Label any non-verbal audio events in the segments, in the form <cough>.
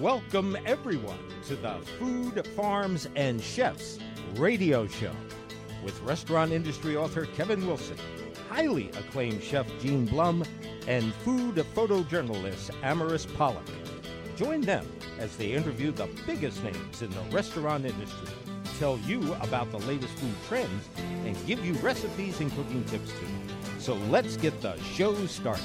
Welcome, everyone, to the Food, Farms, and Chefs radio show with restaurant industry author Kevin Wilson, highly acclaimed chef Gene Blum, and food photojournalist Amaris Pollock. Join them as they interview the biggest names in the restaurant industry, tell you about the latest food trends, and give you recipes and cooking tips too. So let's get the show started.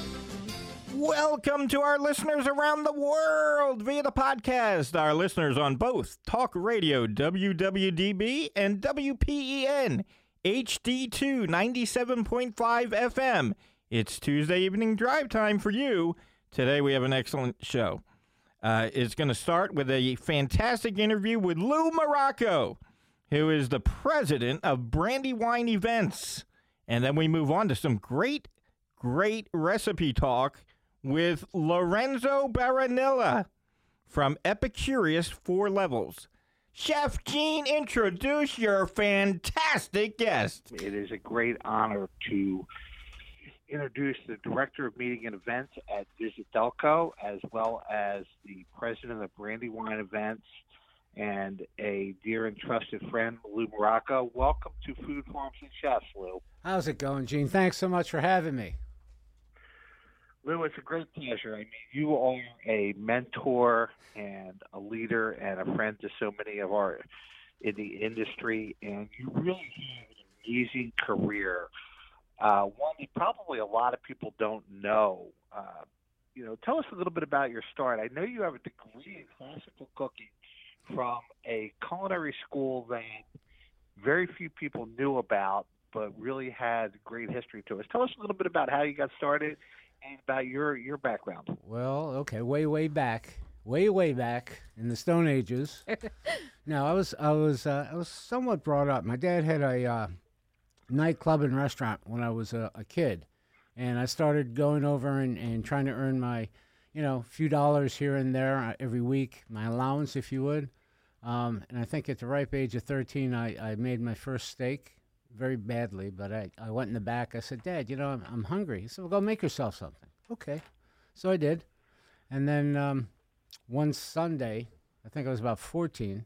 Welcome to our listeners around the world via the podcast. Our listeners on both Talk Radio WWDB and WPEN HD2 97.5 FM. It's Tuesday evening drive time for you. Today we have an excellent show. Uh, it's going to start with a fantastic interview with Lou Morocco, who is the president of Brandywine Events. And then we move on to some great, great recipe talk with Lorenzo Baronilla from Epicurious Four Levels. Chef Gene, introduce your fantastic guest. It is a great honor to introduce the director of meeting and events at Visit Delco, as well as the president of Brandywine Events and a dear and trusted friend, Lou Morocco. Welcome to Food Farms and Chefs, Lou. How's it going, Gene? Thanks so much for having me. Lou, it's a great pleasure. I mean, you are a mentor and a leader and a friend to so many of our in the industry, and you really have an amazing career. Uh, one that probably a lot of people don't know. Uh, you know, tell us a little bit about your start. I know you have a degree in classical cooking from a culinary school that very few people knew about, but really had great history to us. Tell us a little bit about how you got started and about your your background. Well, okay, way way back, way way back in the Stone Ages. <laughs> no, I was I was uh, I was somewhat brought up. My dad had a uh, nightclub and restaurant when I was a, a kid, and I started going over and, and trying to earn my, you know, few dollars here and there uh, every week, my allowance, if you would. Um, and I think at the ripe age of 13, I, I made my first steak very badly, but I, I went in the back. I said, Dad, you know, I'm, I'm hungry. He said, Well, go make yourself something. Okay. So I did. And then um, one Sunday, I think I was about 14,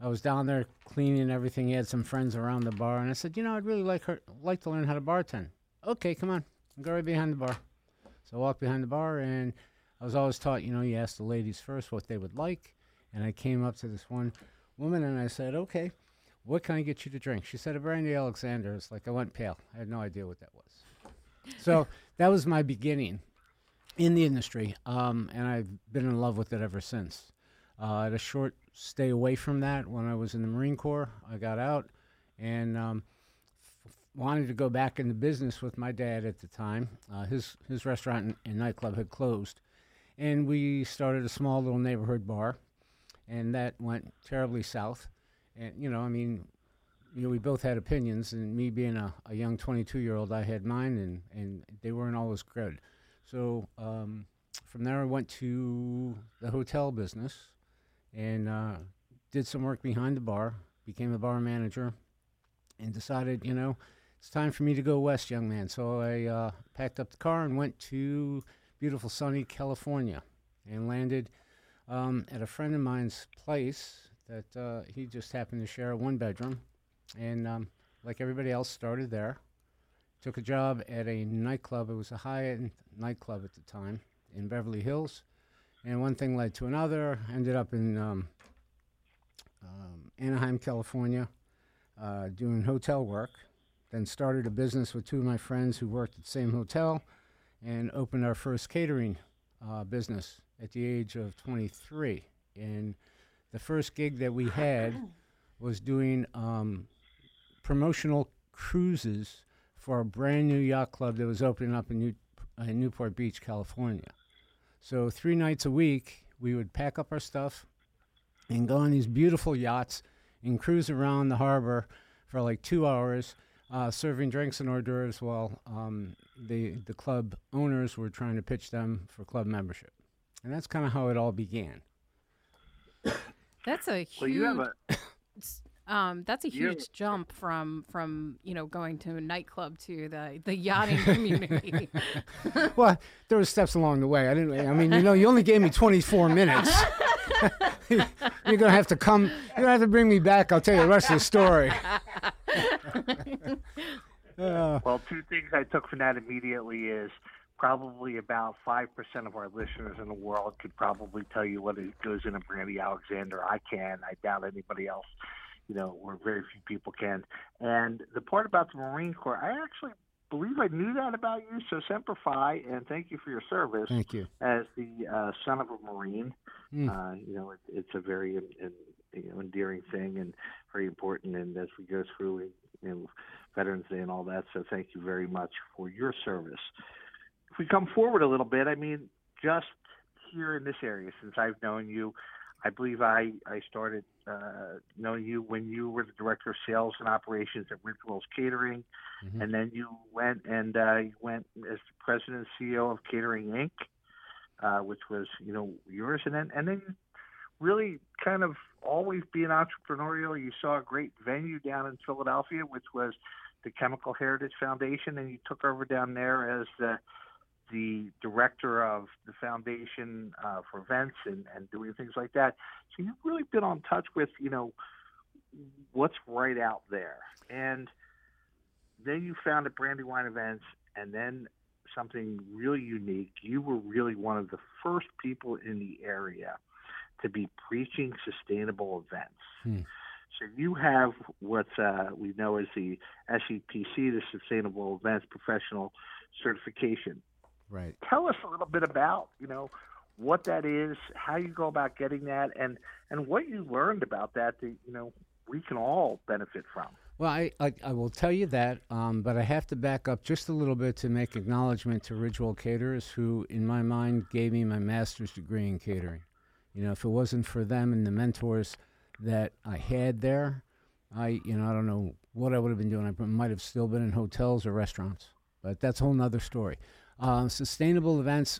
I was down there cleaning everything. He had some friends around the bar, and I said, You know, I'd really like her, like to learn how to bartend. Okay, come on. Go right behind the bar. So I walked behind the bar, and I was always taught, you know, you ask the ladies first what they would like. And I came up to this one woman, and I said, Okay what can I get you to drink? She said, a brandy Alexander. It's like I went pale. I had no idea what that was. so <laughs> that was my beginning in the industry, um, and I've been in love with it ever since. Uh, I had a short stay away from that when I was in the Marine Corps. I got out and um, f- wanted to go back into business with my dad at the time. Uh, his his restaurant and, and nightclub had closed, and we started a small little neighborhood bar, and that went terribly south and you know, I mean, you know, we both had opinions, and me being a, a young 22 year old, I had mine, and and they weren't always good. So um, from there, I went to the hotel business, and uh, did some work behind the bar, became a bar manager, and decided, you know, it's time for me to go west, young man. So I uh, packed up the car and went to beautiful sunny California, and landed um, at a friend of mine's place that uh, he just happened to share a one bedroom, and um, like everybody else, started there. Took a job at a nightclub. It was a high end nightclub at the time in Beverly Hills, and one thing led to another. Ended up in um, um, Anaheim, California, uh, doing hotel work. Then started a business with two of my friends who worked at the same hotel, and opened our first catering uh, business at the age of 23. And the first gig that we had was doing um, promotional cruises for a brand new yacht club that was opening up in, New, uh, in Newport Beach, California. So three nights a week, we would pack up our stuff and go on these beautiful yachts and cruise around the harbor for like two hours, uh, serving drinks and hors d'oeuvres while um, the the club owners were trying to pitch them for club membership, and that's kind of how it all began. That's a huge. Well, you have a um, that's a You have- huge jump from from you know going to a nightclub to the the yachting <laughs> community. <laughs> well, there were steps along the way. I didn't. I mean, you know, you only gave me 24 minutes. <laughs> you're gonna have to come. You're gonna have to bring me back. I'll tell you the rest of the story. Uh, well, two things I took from that immediately is probably about five percent of our listeners in the world could probably tell you what it goes in a brandy Alexander. I can. I doubt anybody else. You know, or very few people can. And the part about the Marine Corps, I actually believe I knew that about you. So Semper Fi, and thank you for your service. Thank you. As the uh, son of a Marine, mm. uh, you know, it, it's a very in, in, you know, endearing thing and very important. And as we go through, you know, Veterans Day and all that, so thank you very much for your service. If we come forward a little bit, I mean, just here in this area, since I've known you, I believe I I started uh, knowing you when you were the director of sales and operations at Rituals Catering, mm-hmm. and then you went and uh, you went as the president and CEO of Catering Inc., uh, which was you know yours, and then and then really kind of always being entrepreneurial. You saw a great venue down in Philadelphia, which was the Chemical Heritage Foundation, and you took over down there as the the director of the foundation uh, for events and, and doing things like that. So you've really been on touch with, you know, what's right out there. And then you founded Brandywine Events, and then something really unique. You were really one of the first people in the area to be preaching sustainable events. Hmm. So you have what uh, we know as the SEPC, the Sustainable Events Professional Certification. Right. Tell us a little bit about, you know, what that is, how you go about getting that, and and what you learned about that that you know we can all benefit from. Well, I, I, I will tell you that, um, but I have to back up just a little bit to make acknowledgement to Ridgewell Caterers, who, in my mind, gave me my master's degree in catering. You know, if it wasn't for them and the mentors that I had there, I, you know, I don't know what I would have been doing. I might have still been in hotels or restaurants, but that's a whole nother story. Uh, sustainable events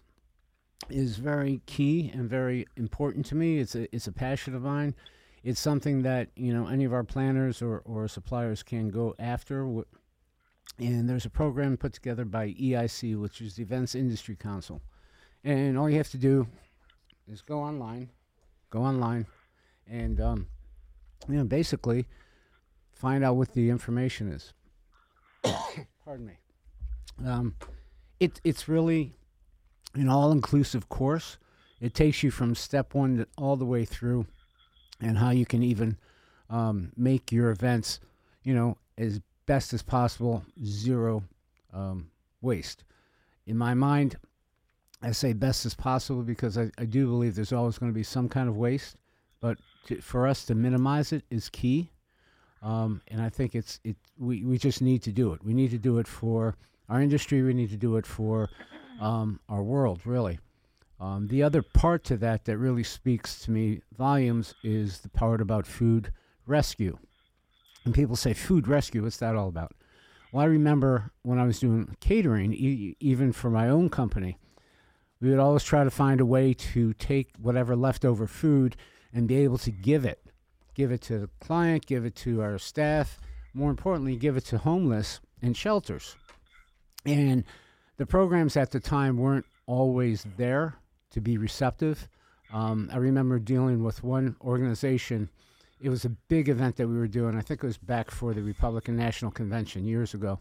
is very key and very important to me. It's a it's a passion of mine. It's something that you know any of our planners or, or suppliers can go after. And there's a program put together by EIC, which is the Events Industry Council. And all you have to do is go online, go online, and um, you know basically find out what the information is. <coughs> Pardon me. Um, it, it's really an all inclusive course. It takes you from step one to, all the way through and how you can even um, make your events, you know, as best as possible, zero um, waste. In my mind, I say best as possible because I, I do believe there's always going to be some kind of waste, but to, for us to minimize it is key. Um, and I think it's it. We, we just need to do it. We need to do it for our industry. We need to do it for um, our world, really. Um, the other part to that that really speaks to me volumes is the part about food rescue. And people say, food rescue, what's that all about? Well, I remember when I was doing catering, e- even for my own company, we would always try to find a way to take whatever leftover food and be able to give it. Give it to the client, give it to our staff, more importantly, give it to homeless and shelters. And the programs at the time weren't always there to be receptive. Um, I remember dealing with one organization. It was a big event that we were doing. I think it was back for the Republican National Convention years ago.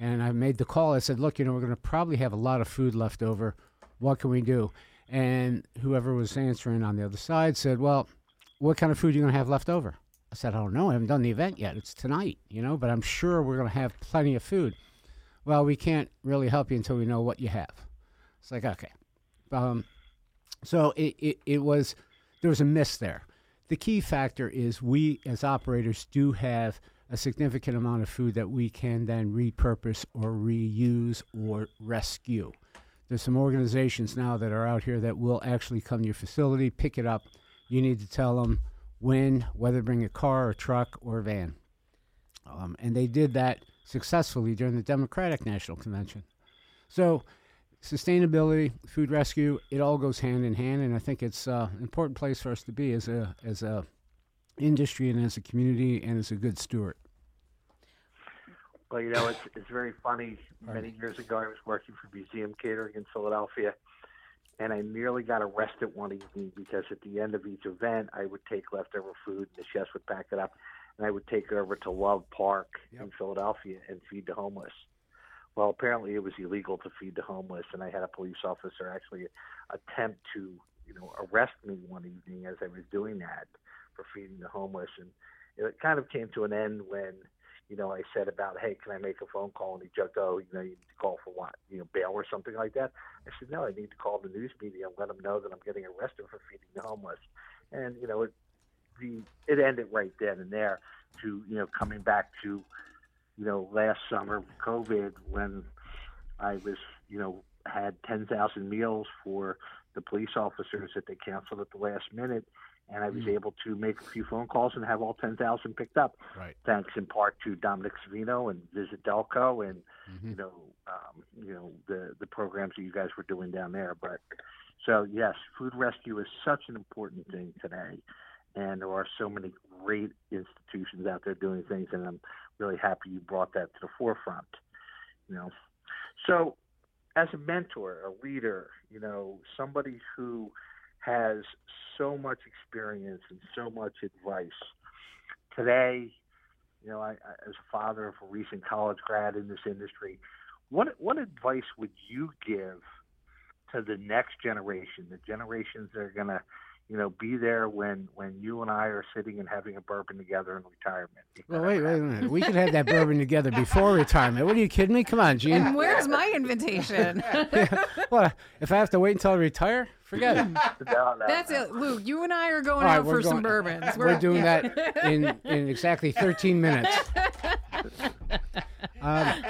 And I made the call. I said, look, you know, we're going to probably have a lot of food left over. What can we do? And whoever was answering on the other side said, well, what kind of food are you going to have left over? I said, I don't know. I haven't done the event yet. It's tonight, you know, but I'm sure we're going to have plenty of food well, we can't really help you until we know what you have. It's like, okay. Um, so it, it, it was, there was a miss there. The key factor is we as operators do have a significant amount of food that we can then repurpose or reuse or rescue. There's some organizations now that are out here that will actually come to your facility, pick it up. You need to tell them when, whether bring a car or truck or van. Um, and they did that successfully during the Democratic National Convention. So, sustainability, food rescue, it all goes hand in hand, and I think it's uh, an important place for us to be as a as a industry and as a community and as a good steward. Well, you know, it's it's very funny. Many years ago, I was working for Museum Catering in Philadelphia, and I nearly got arrested one evening because at the end of each event, I would take leftover food, and the chefs would pack it up, and I would take it over to Love Park Yep. in Philadelphia and feed the homeless. Well, apparently it was illegal to feed the homeless, and I had a police officer actually attempt to, you know, arrest me one evening as I was doing that for feeding the homeless, and it kind of came to an end when, you know, I said about, hey, can I make a phone call? And he joked, oh, you know, you need to call for what, you know, bail or something like that. I said, no, I need to call the news media and let them know that I'm getting arrested for feeding the homeless, and you know, it the it ended right then and there. To you know, coming back to you know, last summer, COVID, when I was, you know, had 10,000 meals for the police officers that they canceled at the last minute. And I was Mm. able to make a few phone calls and have all 10,000 picked up. Right. Thanks in part to Dominic Savino and Visit Delco and, Mhm. you know, um, you know, the, the programs that you guys were doing down there. But so, yes, food rescue is such an important thing today. And there are so many great institutions out there doing things. And I'm really happy you brought that to the forefront. You know, so as a mentor, a leader, you know, somebody who has so much experience and so much advice today, you know, I, I, as a father of a recent college grad in this industry, what what advice would you give to the next generation, the generations that are going to you know, be there when when you and I are sitting and having a bourbon together in retirement. Well, wait, wait a minute. We could have that bourbon together before retirement. What are you kidding me? Come on, And Gene. where's my invitation? <laughs> Well, if I have to wait until I retire, forget it. <laughs> No, no, That's no. it, Luke. You and I are going All right, out we're for some going- bourbons. We're doing yeah. that in, in exactly 13 minutes. <laughs> Um,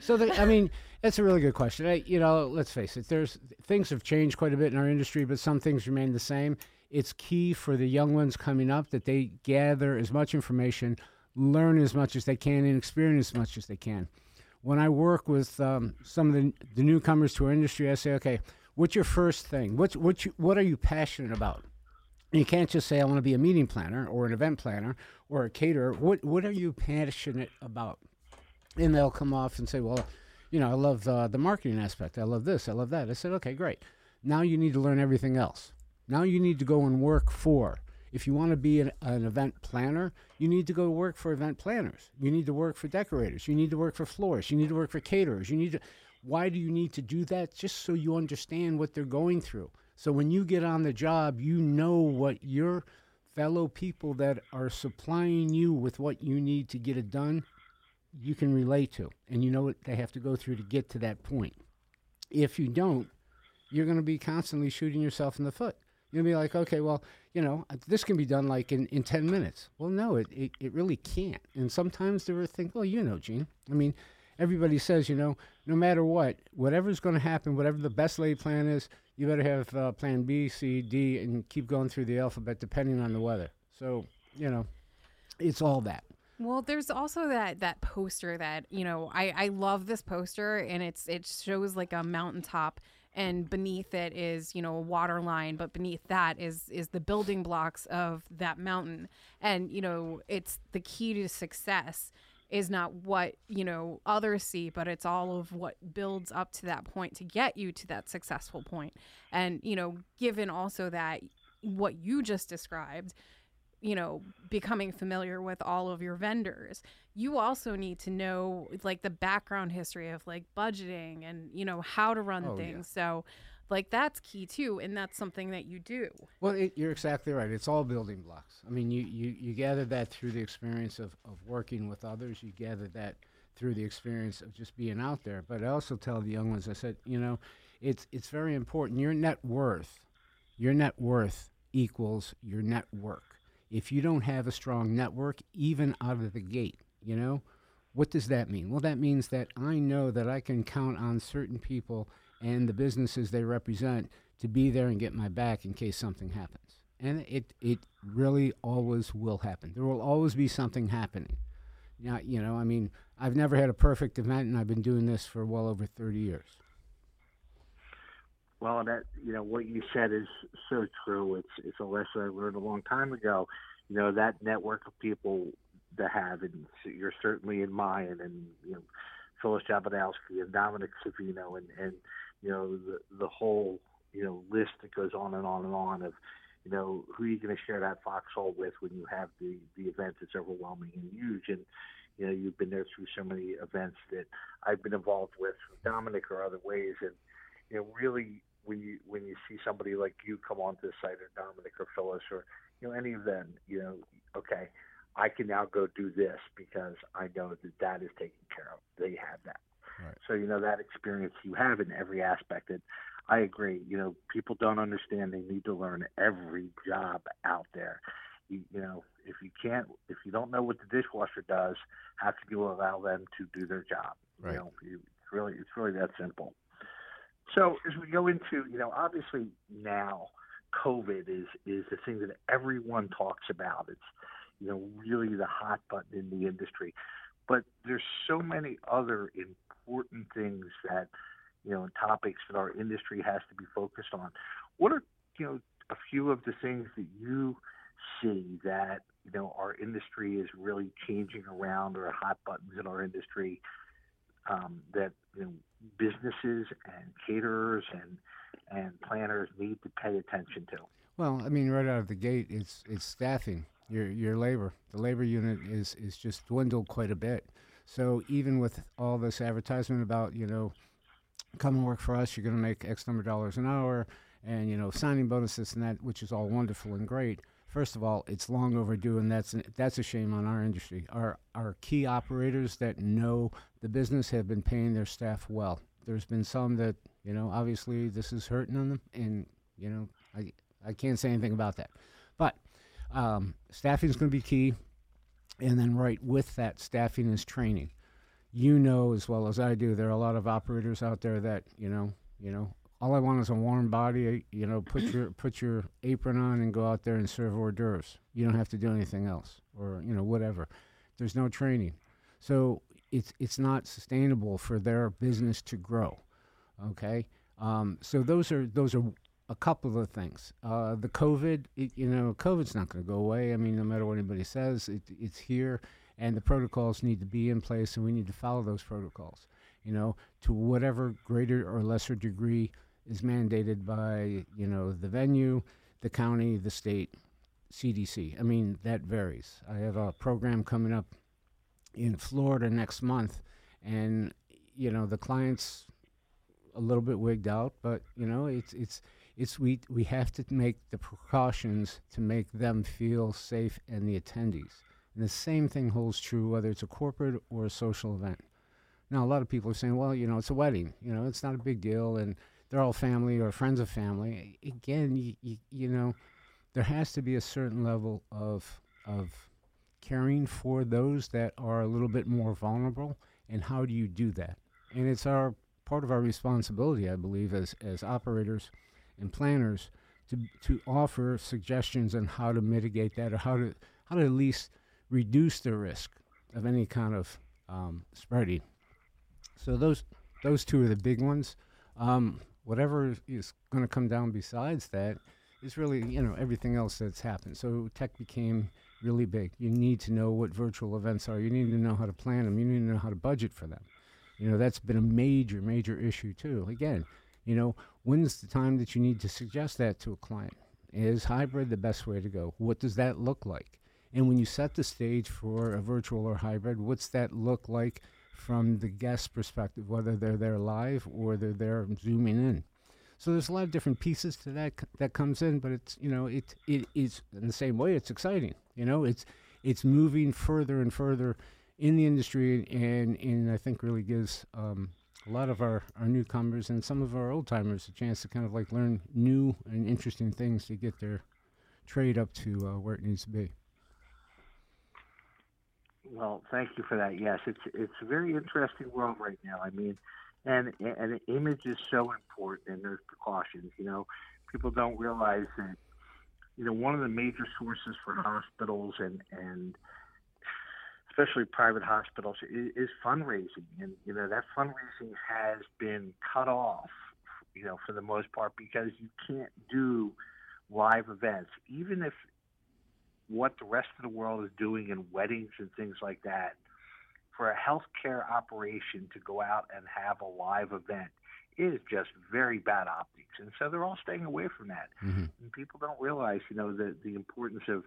so, the, I mean, that's a really good question. I, you know, let's face it. There's things have changed quite a bit in our industry, but some things remain the same. It's key for the young ones coming up that they gather as much information, learn as much as they can, and experience as much as they can. When I work with um, some of the, the newcomers to our industry, I say, okay, what's your first thing? What's, what, you, what are you passionate about? You can't just say I want to be a meeting planner or an event planner or a caterer. What what are you passionate about? And they'll come off and say, well, you know, I love uh, the marketing aspect. I love this. I love that. I said, okay, great. Now you need to learn everything else. Now you need to go and work for. If you want to be an, an event planner, you need to go work for event planners. You need to work for decorators. You need to work for florists. You need to work for caterers. You need to. Why do you need to do that? Just so you understand what they're going through. So when you get on the job, you know what your fellow people that are supplying you with what you need to get it done, you can relate to. And you know what they have to go through to get to that point. If you don't, you're going to be constantly shooting yourself in the foot. You'll be like, okay, well, you know, this can be done like in, in 10 minutes. Well, no, it, it, it really can't. And sometimes there are things, well, you know, Gene. I mean, everybody says, you know, no matter what, whatever's going to happen, whatever the best laid plan is, you better have uh, plan B, C, D, and keep going through the alphabet depending on the weather. So, you know, it's all that. Well, there's also that that poster that you know I I love this poster and it's it shows like a mountaintop and beneath it is you know a water line but beneath that is is the building blocks of that mountain. And you know it's the key to success is not what you know others see but it's all of what builds up to that point to get you to that successful point. And you know given also that what you just described you know becoming familiar with all of your vendors you also need to know like the background history of like budgeting and you know how to run Oh, yeah. things so like that's key too and that's something that you do Well, it, you're exactly right. It's all building blocks. I mean, you, you, you gather that through the experience of, of working with others. You gather that through the experience of just being out there. But I also tell the young ones, I said, you know, it's it's very important. Your net worth, your net worth equals your network. If you don't have a strong network, even out of the gate, you know, what does that mean? Well, that means that I know that I can count on certain people and the businesses they represent to be there and get my back in case something happens. And it it really always will happen. There will always be something happening. Now, you know, I mean, I've never had a perfect event, and I've been doing this for well over 30 years. Well, that you know what you said is so true. It's it's a lesson I learned a long time ago. You know that network of people to have, and you're certainly in mine, and you know Phyllis Jabadowski and Dominic Savino, and and you know the the whole you know list that goes on and on and on of you know who are you going to share that foxhole with when you have the the event that's overwhelming and huge and you know you've been there through so many events that I've been involved with Dominic or other ways and you know really when you when you see somebody like you come onto the site or Dominic or Phyllis or you know any of them you know okay I can now go do this because I know that that is taken care of they have that right. so you know that experience you have in every aspect and I agree. You know, people don't understand. They need to learn every job out there. You, you know, if you can't, if you don't know what the dishwasher does, how can you allow them to do their job? Right. You know, it's really, it's really that simple. So as we go into, you know, obviously now COVID is is the thing that everyone talks about. It's you know really the hot button in the industry, but there's so many other important things that you know, topics that our industry has to be focused on. What are, you know, a few of the things that you see that, you know, our industry is really changing around or hot buttons in our industry um, that, businesses and caterers and, and planners need to pay attention to? Well, I mean, right out of the gate, it's it's staffing. Your your labor, the labor unit is is just dwindled quite a bit. So even with all this advertisement about you know come and work for us. You're going to make X number of dollars an hour, and you know signing bonuses and that, which is all wonderful and great. First of all, it's long overdue, and that's that's a shame on our industry. Our our key operators that know the business have been paying their staff well. There's been some that you know obviously this is hurting them, and you know I I can't say anything about that, but um, staffing is going to be key, and then right with that staffing is training you know as well as I do, there are a lot of operators out there that you know, you know, all I want is a warm body. You know, put your <coughs> put your apron on and go out there and serve hors d'oeuvres. You don't have to do anything else, or you know, whatever. There's no training, so it's it's not sustainable for their business to grow. Okay, um, so those are those are a couple of things. Uh, the COVID, it, you know, COVID's not going to go away. I mean, no matter what anybody says, it, it's here and the protocols need to be in place, and we need to follow those protocols. You know, to whatever greater or lesser degree is mandated by you know the venue, the county, the state, CDC. I mean that varies. I have a program coming up in Florida next month, and you know the clients a little bit wigged out, but you know it's it's it's we we have to make the precautions to make them feel safe and the attendees. And the same thing holds true whether it's a corporate or a social event. Now, a lot of people are saying, well, you know, it's a wedding. You know, it's not a big deal, and they're all family or friends of family. Again, you, you, you know, there has to be a certain level of of caring for those that are a little bit more vulnerable. And how do you do that? And it's our part of our responsibility, I believe, as as operators and planners, to to offer suggestions on how to mitigate that or how to how to at least reduce the risk of any kind of um, spreading. So those those two are the big ones. Um, whatever is going to come down besides that is really you know everything else that's happened. So tech became really big. You need to know what virtual events are. You need to know how to plan them. You need to know how to budget for them. You know that's been a major major issue too. Again, you know when's the time that you need to suggest that to a client? Is hybrid the best way to go? What does that look like? And when you set the stage for a virtual or hybrid, what's that look like from the guest perspective, whether they're there live or they're there zooming in? So there's a lot of different pieces to that that comes in, but it's you know it it is in the same way it's exciting. You know it's it's moving further and further in the industry, and and I think really gives um, a lot of our, our newcomers and some of our old timers a chance to kind of like learn new and interesting things to get their trade up to uh, where it needs to be. Well, thank you for that. Yes, it's it's a very interesting world right now. I mean, and and image is so important, and there's precautions. You know, people don't realize that. You know, one of the major sources for hospitals and and especially private hospitals is, is fundraising, and you know that fundraising has been cut off. You know, for the most part, because you can't do live events, even if what the rest of the world is doing in weddings and things like that, for a healthcare operation to go out and have a live event is just very bad optics, and so they're all staying away from that. Mm-hmm. And people don't realize, you know, the the importance of,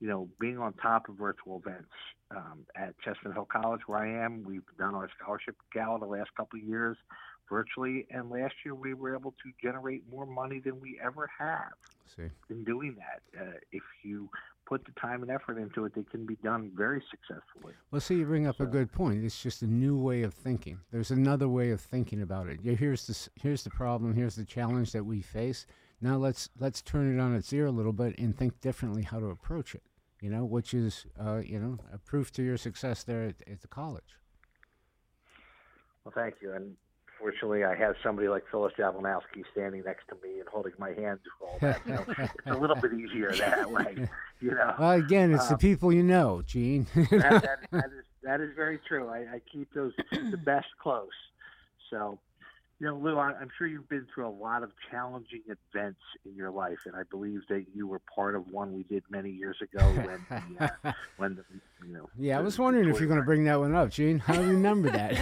you know, being on top of virtual events. Um, at Chestnut Hill College, where I am, we've done our scholarship gala the last couple of years virtually, and last year we were able to generate more money than we ever have See. in doing that. Uh, if you put the time and effort into it, they can be done very successfully. Well, see, you bring up a good point. It's just a new way of thinking. There's another way of thinking about it. Yeah, here's the here's the problem. Here's the challenge that we face. Now let's let's turn it on its ear a little bit and think differently how to approach it. You know, which is uh, you know a proof to your success there at, at the college. Well, thank you. And fortunately, I have somebody like Phyllis Jablonowski standing next to me and holding my hand through all that. So <laughs> it's a little bit easier that way, you know. Well, again, it's the Um, people you know, Gene. <laughs> that, that, that is that is very true. I, I keep those the best close. So, you know, Lou, I, I'm sure you've been through a lot of challenging events in your life, and I believe that you were part of one we did many years ago when the, uh, <laughs> when the you know. yeah, I was wondering if you're going to bring that one up, Gene. I remember that.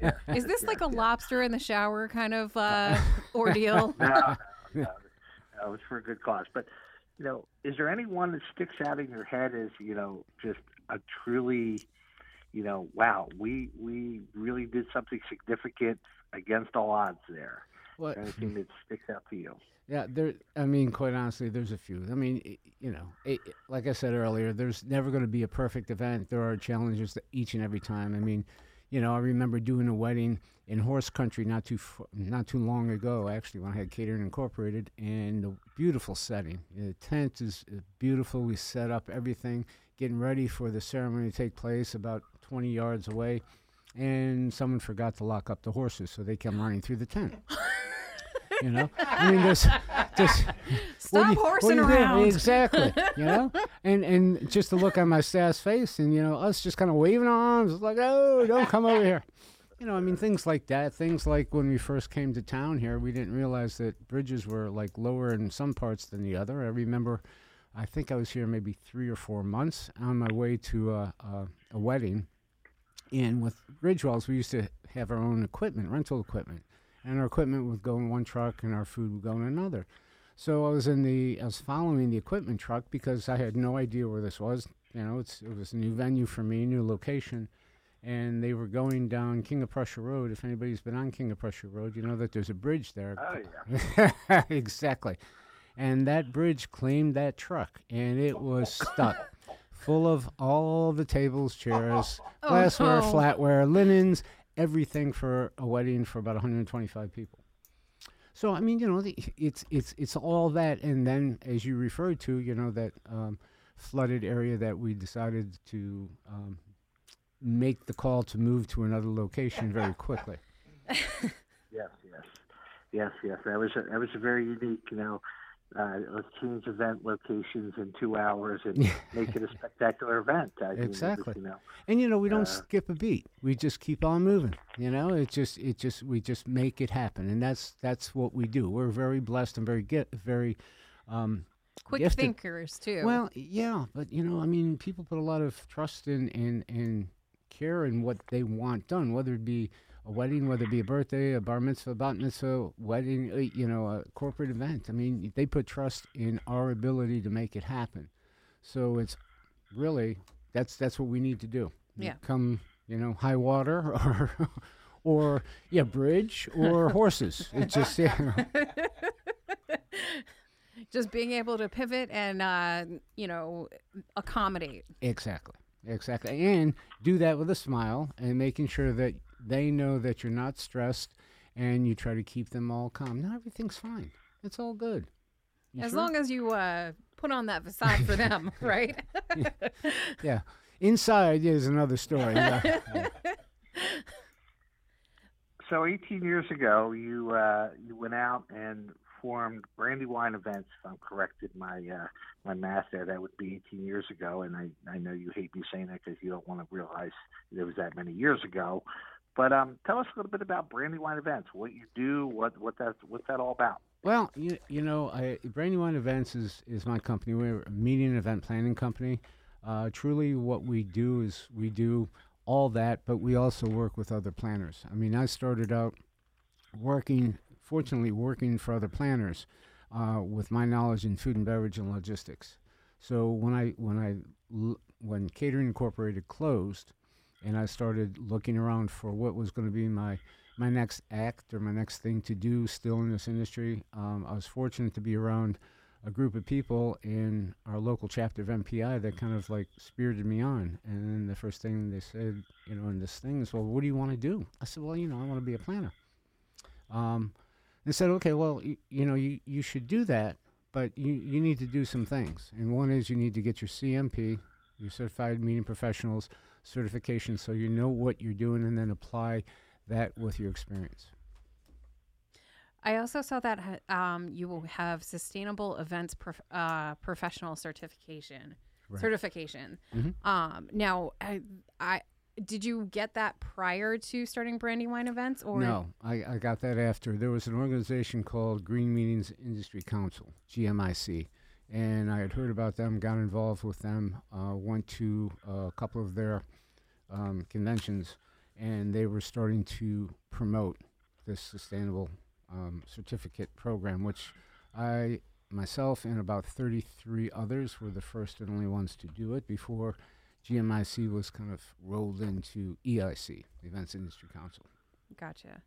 Yeah, <laughs> Is this like a yeah. lobster in the shower kind of uh, <laughs> ordeal? no, no, no, no, it's for a good cause. But you know, is there anyone that sticks out in your head as you know just a truly, you know, wow, we we really did something significant against all odds there. What? Anything that sticks out to you? <laughs> Yeah, there. I mean, quite honestly, there's a few. I mean, you know, it, like I said earlier, there's never going to be a perfect event. There are challenges that each and every time. I mean, you know, I remember doing a wedding in horse country not too not too long ago. Actually, when I had Catering Incorporated, and a beautiful setting. The tent is uh, beautiful. We set up everything, getting ready for the ceremony to take place about 20 yards away, and someone forgot to lock up the horses, so they came running through the tent. You know, I mean, <laughs> just Stop you- horsing do you do? around. Exactly. <laughs> You know, and and just to look on my staff's face, and you know, us just kind of waving our arms, like, oh, don't come over here. You know, I mean, things like that. Things like when we first came to town here, we didn't realize that bridges were like lower in some parts than the other. I remember, I think I was here maybe three or four months on my way to a wedding, and with Ridgewells, we used to have our own equipment, rental equipment, and our equipment would go in one truck and our food would go in another. So I was in the, I was following the equipment truck because I had no idea where this was. You know, it's it was a new venue for me, new location, and they were going down King of Prussia Road. If anybody's been on King of Prussia Road, you know that there's a bridge there. Oh yeah. <laughs> exactly. And that bridge claimed that truck, and it was stuck, full of all the tables, chairs, <laughs> Oh, glassware, no. flatware, linens, everything for a wedding for about 125 people. So I mean, you know, the, it's it's it's all that, and then as you referred to, you know, that um, flooded area that we decided to um, make the call to move to another location very <laughs> quickly. <laughs> Yes, yes, yes, yes. That was a, that was a very unique. You know, uh, let's change event locations in two hours and <laughs> make it a spectacular event. I mean, it was, Exactly. you know, And you know, we don't Uh, skip a beat. We just keep on moving. You know, it just it just we just make it happen, and that's that's what we do. We're very blessed and very get very. Um, Quick gifted. thinkers too. Well, yeah, but you know, I mean, people put a lot of trust in in in care in what they want done, whether it be a wedding, whether it be a birthday, a bar mitzvah, bat mitzvah, wedding, uh, you know, a corporate event. I mean, they put trust in our ability to make it happen. So it's really that's that's what we need to do. Yeah. Come, you know, high water <laughs> or or yeah, bridge or <laughs> horses. It's just you <laughs> know, just being able to pivot and uh, you know accommodate. Exactly. Exactly. And do that with a smile and making sure that they know that you're not stressed and you try to keep them all calm. Now everything's fine. It's all good. You as sure? long as you uh, put on that facade for them, <laughs> right? <laughs> Yeah. Inside is another story. Yeah. <laughs> Yeah. So 18 years ago, you uh, you went out and formed Brandywine Events. If I'm corrected, my uh, my math there, that would be 18 years ago. And I I know you hate me saying that because you don't want to realize it was that many years ago. But um, tell us a little bit about Brandywine Events. What you do, what what that what's that all about? Well, you, you know, I, Brandywine Events is, is my company. We're a meeting and event planning company. Uh, truly, what we do is we do all that, but we also work with other planners. I mean, I started out working, fortunately, working for other planners uh, with my knowledge in food and beverage and logistics. So when I when I when Catering Incorporated closed, and I started looking around for what was going to be my my next act or my next thing to do still in this industry, um, I was fortunate to be around a group of people in our local chapter of MPI that kind of like spirited me on. And then the first thing they said, you know, in this thing is, well, what do you want to do? I said, well, you know, I want to be a planner. Um, they said, okay, well, you, you know, you, you should do that, but you, you need to do some things. And one is you need to get your CMP, your Certified Meeting Professionals certification, so you know what you're doing and then apply that with your experience. I also saw that um, you will have sustainable events prof- uh, professional certification. Right. Certification. Mhm. Um, now, I, I did you get that prior to starting Brandywine events, or No, I, I got that after. There was an organization called Green Meetings Industry Council, GMIC, and I had heard about them, got involved with them, uh, went to a couple of their um, conventions, and they were starting to promote this sustainable um, certificate program, which I myself and about 33 others were the first and only ones to do it before GMIC was kind of rolled into EIC, Events Industry Council. Gotcha.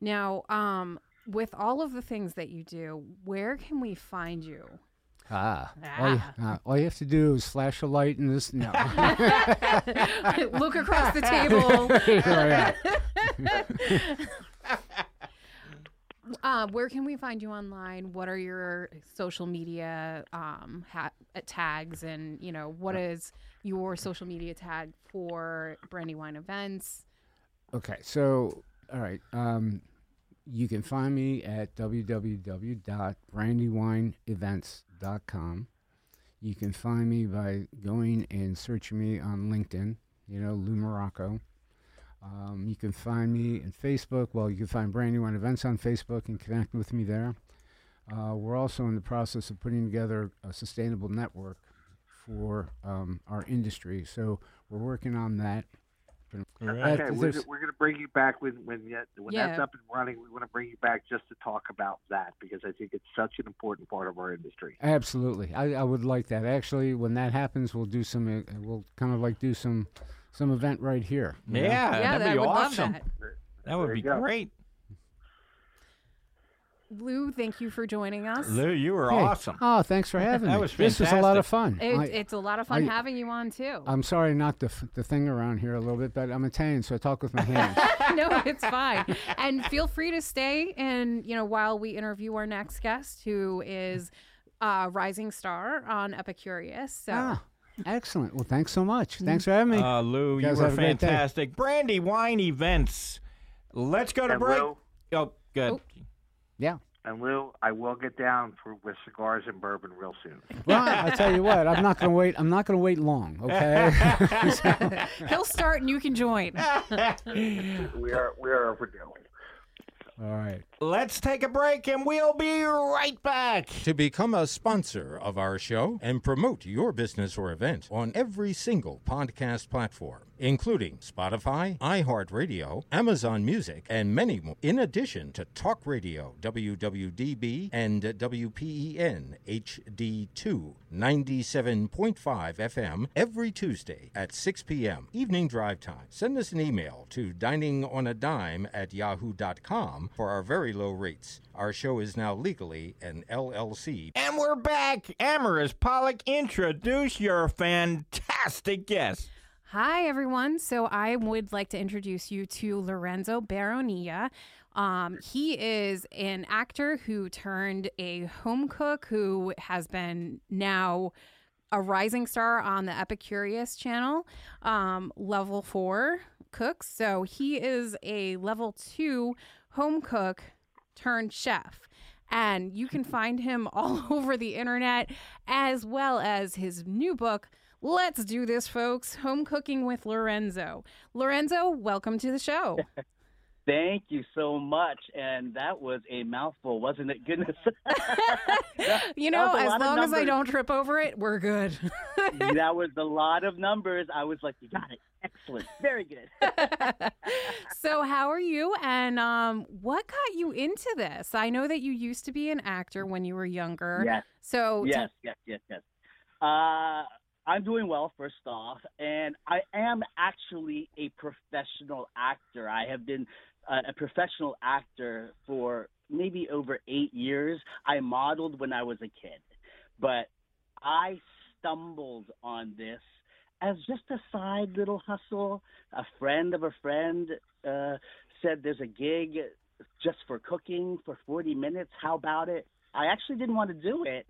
Now, um, with all of the things that you do, where can we find you? Ah. All, you, uh, all you have to do is flash a light in this. No. <laughs> Look across the table. <laughs> Right. <laughs> Uh, where can we find you online? What are your social media um, ha- uh, tags, and you know what is your social media tag for Brandywine events? Okay, so all right, um, you can find me at www.brandywineevents.com. You can find me by going and searching me on LinkedIn. You know, Lou Morocco. Um, you can find me on Facebook. Well, you can find Brandywine Events on Facebook and connect with me there. Uh, we're also in the process of putting together a sustainable network for um, our industry. So we're working on that. Okay, Uh, we're, we're going to bring you back when when, yet, when that's up and running. We want to bring you back just to talk about that because I think it's such an important part of our industry. Absolutely, I, I would like that. Actually, when that happens, we'll do some. Uh, we'll kind of like do some some event right here. you know? Yeah, yeah, that'd I be would awesome. love that. That would be go. great. Lou, thank you for joining us. Lou, you were Hey. awesome. Oh, thanks for having That <laughs> me. That was fantastic. This was a lot of fun. It, I, it's a lot of fun I- having you on too. I'm sorry not the f- the thing around here a little bit, but I'm Italian, so I talk with my <laughs> hands. no, it's fine. And feel free to stay and you know while we interview our next guest, who is uh, rising star on Epicurious. So ah, excellent. Well, thanks so much. Thanks for having me. Uh, Lou, you Guys were have a great day. fantastic. Brandywine Events. Let's go to And break. Lou, Oh, good. Oh. Yeah. and Lou, I will get down for with cigars and bourbon real soon. <laughs> Well, I tell you what, I'm not going to wait. I'm not going to wait long. Okay. <laughs> he'll start and you can join. <laughs> we are we are overdue. All right. Let's take a break and we'll be right back. To become a sponsor of our show and promote your business or event on every single podcast platform, including Spotify, iHeartRadio, Amazon Music, and many more, in addition to Talk Radio, WWDB, and WPEN HD2 97.5 FM every Tuesday at 6 p.m. evening drive time. Send us an email to diningonadime at yahoo.com for our very low rates. Our show is now legally an LLC. And we're back. Amaris Pollock, introduce your fantastic guest. Hi, everyone. So I would like to introduce you to Lorenzo Baronia. Um, he is an actor who turned a home cook who has been now a rising star on the Epicurious channel, um, level four cooks. So he is a level two home cook turned chef. And you can find him <laughs> all <laughs> over the internet, as well as his new book, Let's Do This, folks Home Cooking with Lorenzo. Lorenzo, welcome to the show. <laughs> Thank you so much. And that was a mouthful, wasn't it? Goodness. <laughs> you know, as long as I don't trip over it, we're good. that <laughs> was a lot of numbers. I was like, you got it. Excellent. Very good. <laughs> so, how are you? And um, what got you into this? I know that you used to be an actor when you were younger. Yes. So, yes, t- yes, yes, yes. Uh, I'm doing well, first off, and I am actually a professional actor. I have been a professional actor for maybe over eight years. I modeled when I was a kid, but I stumbled on this as just a side little hustle. A friend of a friend uh, said there's a gig just for cooking for 40 minutes. How about it? I actually didn't want to do it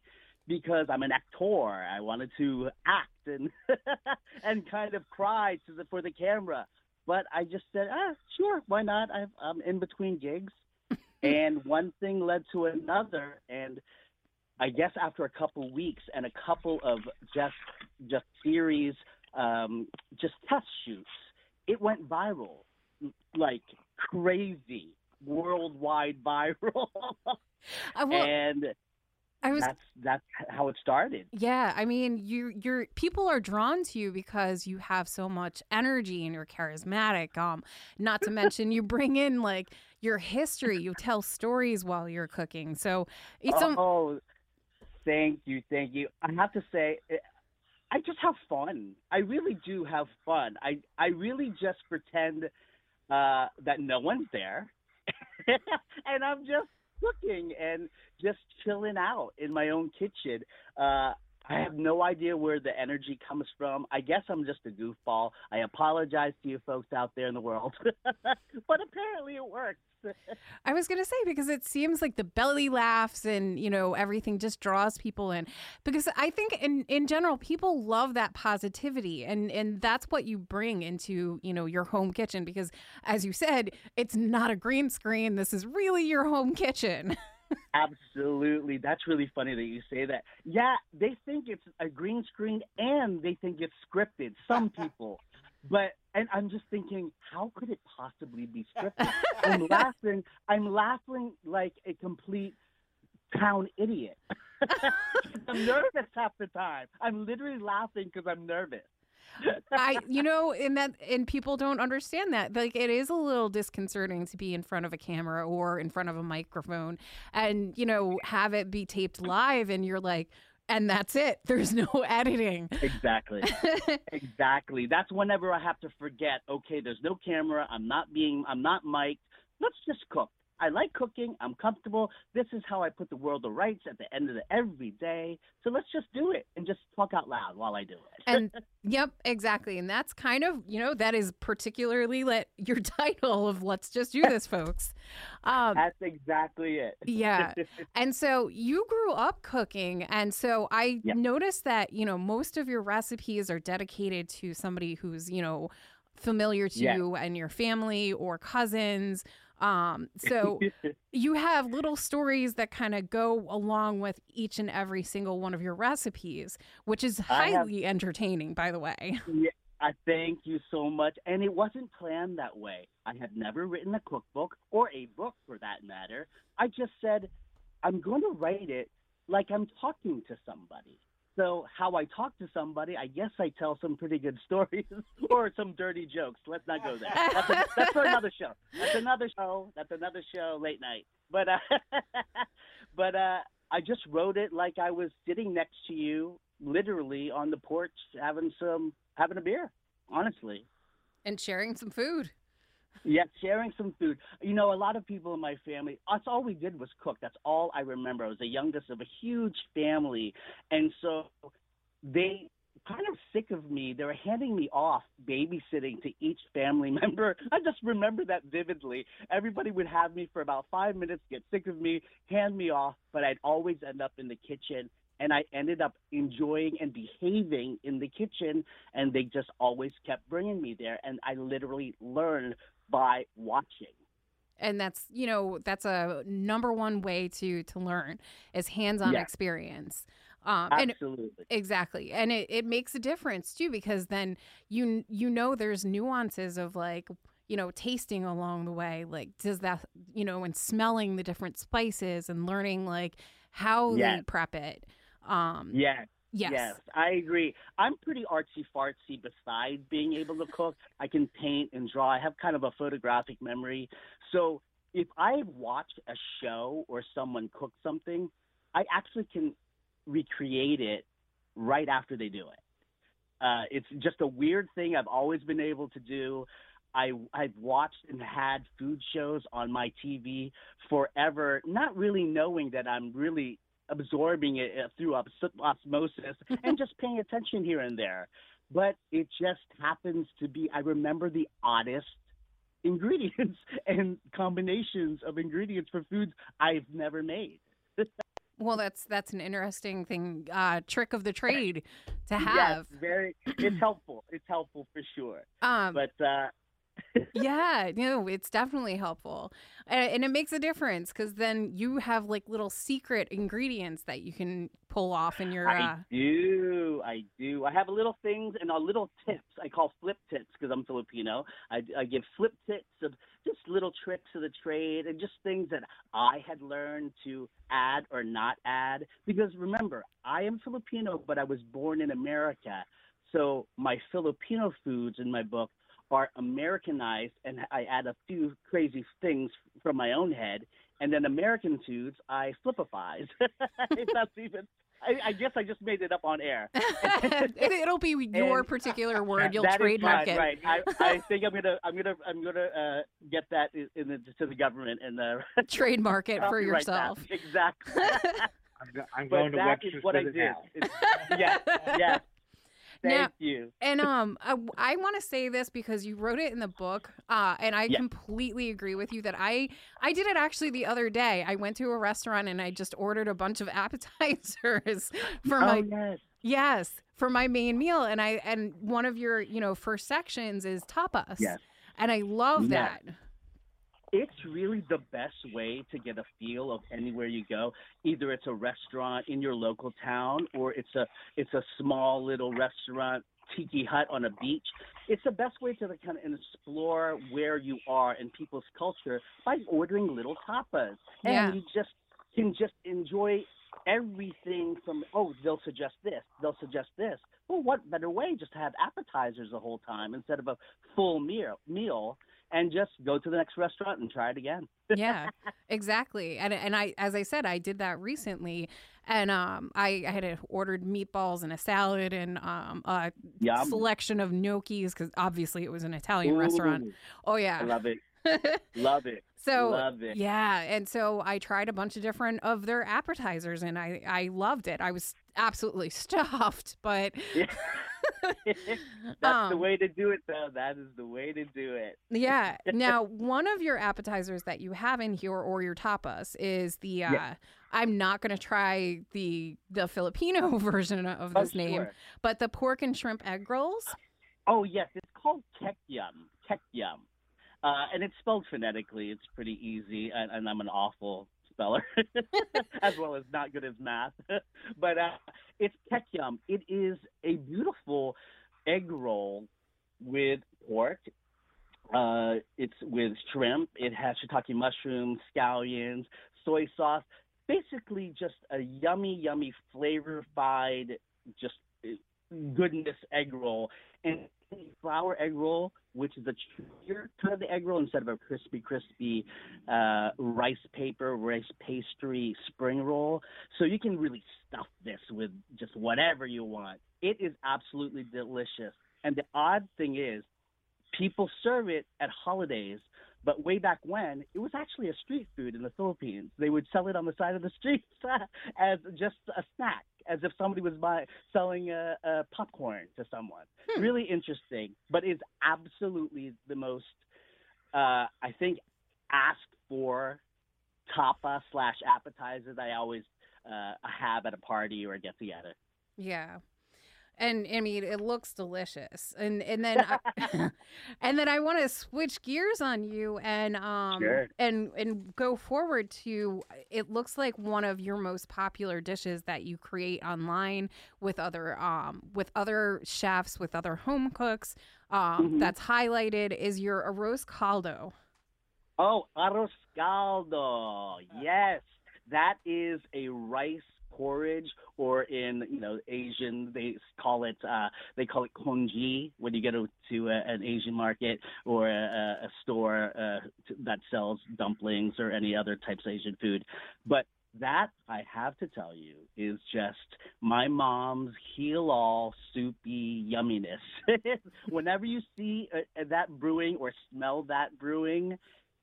because I'm an actor. I wanted to act and <laughs> and kind of cry to the, for the camera. But I just said, ah, sure, why not? i am in between gigs, <laughs> and one thing led to another, and I guess after a couple weeks and a couple of just just series, um, just test shoots, it went viral, like crazy, worldwide <laughs> viral. Uh, well, and I was that's that's how it started. Yeah, I mean, you you're people are drawn to you because you have so much energy and you're charismatic. Um, not to mention you bring in like your history. You tell stories while you're cooking. So it's oh, oh, thank you, thank you. I have to say. Eh, I just have fun. I really do have fun. I I really just pretend uh, that no one's there, <laughs> and I'm just cooking and just chilling out in my own kitchen. Uh, I have no idea where the energy comes from. I guess I'm just a goofball. I apologize to you folks out there in the world, <laughs> but apparently it works. I was going to say because it seems like the belly laughs and you know everything just draws people in because I think in in general people love that positivity and and that's what you bring into you know your home kitchen because as you said it's not a green screen this is really your home kitchen. <laughs> Absolutely. That's really funny that you say that. Yeah, they think it's a green screen and they think it's scripted. Some <laughs> people. But and I'm just thinking, how could it possibly be scripted? I'm <laughs> laughing. I'm laughing like a complete town idiot. <laughs> I'm nervous half the time. I'm literally laughing because I'm nervous. I, you know, and that, and people don't understand that. Like, it is a little disconcerting to be in front of a camera or in front of a microphone, and you know, have it be taped live, and you're like, and that's it. There's no <laughs> editing. Exactly. <laughs> exactly. That's whenever I have to forget. Okay, there's no camera. I'm not being. I'm not mic'd. Let's just cook. I like cooking. I'm comfortable. This is how I put the world to rights at the end of the every day. So let's just do it and just talk out loud while I do it. <laughs> and yep, exactly. And that's kind of, you know, that is particularly let <laughs> your title of let's just do this, folks. Um, that's exactly it. <laughs> yeah. And so you grew up cooking. And so I yep. noticed that, you know, most of your recipes are dedicated to somebody who's, you know, familiar to yes. you and your family or cousins um, so <laughs> you have little stories that kind of go along with each and every single one of your recipes, which is highly have, entertaining, by the way. <laughs> Yeah, I thank you so much. And it wasn't planned that way. I had never written a cookbook or a book for that matter. I just said, I'm going to write it like I'm talking to somebody. So how I talk to somebody, I guess I tell some pretty good <laughs> stories or some dirty jokes. Let's not go there. That's, a, that's for another show. That's another show. That's another show late night. But uh, <laughs> but uh, I just wrote it like I was sitting next to you, literally on the porch, having some having a beer. Honestly, and sharing some food. Yeah, sharing some food. You know, a lot of people in my family, that's all we did was cook. That's all I remember. I was the youngest of a huge family. And so they kind of sick of me. They were handing me off babysitting to each family <laughs> member. I just remember that vividly. Everybody would have me for about five minutes, get sick of me, hand me off, but I'd always end up in the kitchen. And I ended up enjoying and behaving in the kitchen, and they just always kept bringing me there. And I literally learned by watching and that's you know that's a number one way to to learn is hands-on yeah. experience um absolutely and exactly and it, it makes a difference too because then you you know there's nuances of like you know, tasting along the way. Like, does that, you know, and smelling the different spices and learning like how Yes. they prep it. Um, Yes. Yes. Yes, I agree. I'm pretty artsy fartsy besides being able to cook. I can paint and draw. I have kind of a photographic memory. So if I watch a show or someone cook something, I actually can recreate it right after they do it. Uh, it's just a weird thing I've always been able to do. I, I've watched and had food shows on my TV forever, not really knowing that I'm really absorbing it uh, through os- osmosis <laughs> and just paying attention here and there. But it just happens to be, I remember the oddest ingredients <laughs> and combinations of ingredients for foods I've never made. <laughs> Well, that's that's an interesting thing, uh, trick of the trade to have. Yes, very, it's <clears throat> helpful. It's helpful for sure. Um, But uh, yeah, no, it's definitely helpful, and, and it makes a difference because then you have like little secret ingredients that you can pull off in your. Uh, I do. I do. I have little things and a little tips. I call flip tips because I'm Filipino. I, I give flip tips of just little tricks of the trade and just things that I had learned to add or not add. Because remember, I am Filipino, but I was born in America. So my Filipino foods in my book are Americanized, and I add a few crazy things from my own head. And then American foods, I flipifies. <laughs> if that's even I, I guess I just made it up on air. <laughs> <laughs> it, it'll be your And particular word. You'll trademark fine, it. right? I, I think I'm gonna I'm gonna I'm gonna uh, get that in, in the, to the government and the Trademark it for copyright that. yourself. Exactly. I'm, I'm but going to that is Webster's what I with it did. yes, yes. Thank Now- you. And <laughs> um, I, I want to say this because you wrote it in the book, uh, and I Yeah. completely agree with you that I I did it actually the other day. I went to a restaurant and I just ordered a bunch of <laughs> appetizers for Oh my yes. yes for my main meal, and I and one of your you know first sections is tapas, Yes. and I love Yes. that. It's really the best way to get a feel of anywhere you go. Either it's a restaurant in your local town or it's a it's a small little restaurant tiki hut on a beach. It's the best way to kind of explore where you are and people's culture by ordering little tapas. Yeah. And you just can just enjoy everything from oh they'll suggest this they'll suggest this well what better way just to have appetizers the whole time instead of a full meal meal and just go to the next restaurant and try it again. yeah, <laughs> exactly. And and I, as I said, I did that recently, and um, I, I had ordered meatballs and a salad and um, a Yum. selection of gnocchis because obviously it was an Italian restaurant. Ooh, Oh I yeah. love it. <laughs> Love it. so love it. yeah, and so I tried a bunch of different of their appetizers, and I I loved it. I was absolutely <laughs> stuffed, but <laughs> That's the Um, way to do it, though. That is the way to do it. Yeah. <laughs> Now, one of your appetizers that you have in here, or your tapas, is the. Uh, Yeah. I'm not going to try the the Filipino <laughs> version of Oh, this name, sure. but the pork and shrimp egg rolls. Oh yes, it's called Kekyum. Kekyum, uh, and it's spelled phonetically. It's pretty easy, and, and I'm an awful speller, <laughs> as well as not good as math. <laughs> but uh, it's Kekyum. It is a beautiful egg roll with pork. Uh, it's with shrimp. It has shiitake mushrooms, scallions, soy sauce. Basically, just a yummy, yummy, flavorified, just uh, goodness egg roll. And flour egg roll, which is a chewier kind of the egg roll instead of a crispy, crispy uh, rice paper, rice pastry spring roll. So you can really stuff this with just whatever you want. It is absolutely delicious. And the odd thing is, people serve it at holidays. But way back when, it was actually a street food in the Philippines. They would sell it on the side of the streets <laughs> as just a snack, as if somebody was buy, selling uh, uh, popcorn to someone. Hmm. Really interesting, but it's absolutely the most, uh, I think, asked for tapa slash appetizer that I always uh, have at a party or a get together. Yeah. And I mean it looks delicious. And and then I, <laughs> <laughs> and then I want to switch gears on you and um Sure. and and go forward to it looks like one of your most popular dishes that you create online with other um with other chefs with other home cooks um Mhm. that's highlighted is your arroz caldo. Oh, arroz caldo. Yes, that is a rice porridge, or in you know Asian they call it uh, they call it congee when you go to, to a, an Asian market or a, a store uh, that sells dumplings or any other types of Asian food. But that I have to tell you is just my mom's heal all soupy yumminess. <laughs> Whenever you see uh, that brewing or smell that brewing,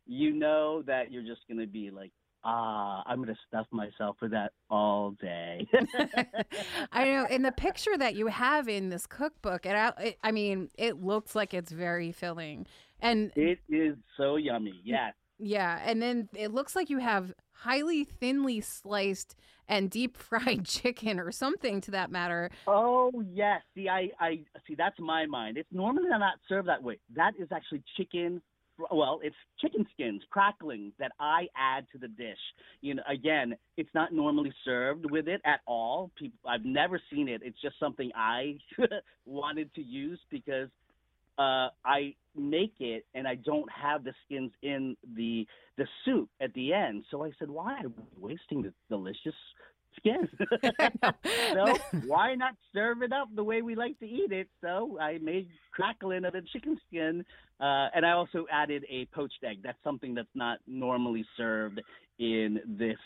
you know that you're just going to be like, ah, I'm going to stuff myself with that all day. <laughs> <laughs> I know in the picture that you have in this cookbook, it, it I mean, it looks like it's very filling. And it is so yummy. Yes. yeah, and then it looks like you have highly thinly sliced and deep fried <laughs> chicken or something to that matter. Oh yes. See, I, I see. That's my mind. It's normally not served that way. That is actually chicken. Well, it's chicken skins crackling that I add to the dish. You know, again, it's not normally served with it at all. People, I've never seen it. It's just something I <laughs> wanted to use because uh, I make it and I don't have the skins in the the soup at the end. So I said, why am I wasting the delicious skins? <laughs> <laughs> so why not serve it up the way we like to eat it? So I made crackling of the chicken skin, uh, and I also added a poached egg. That's something that's not normally served in this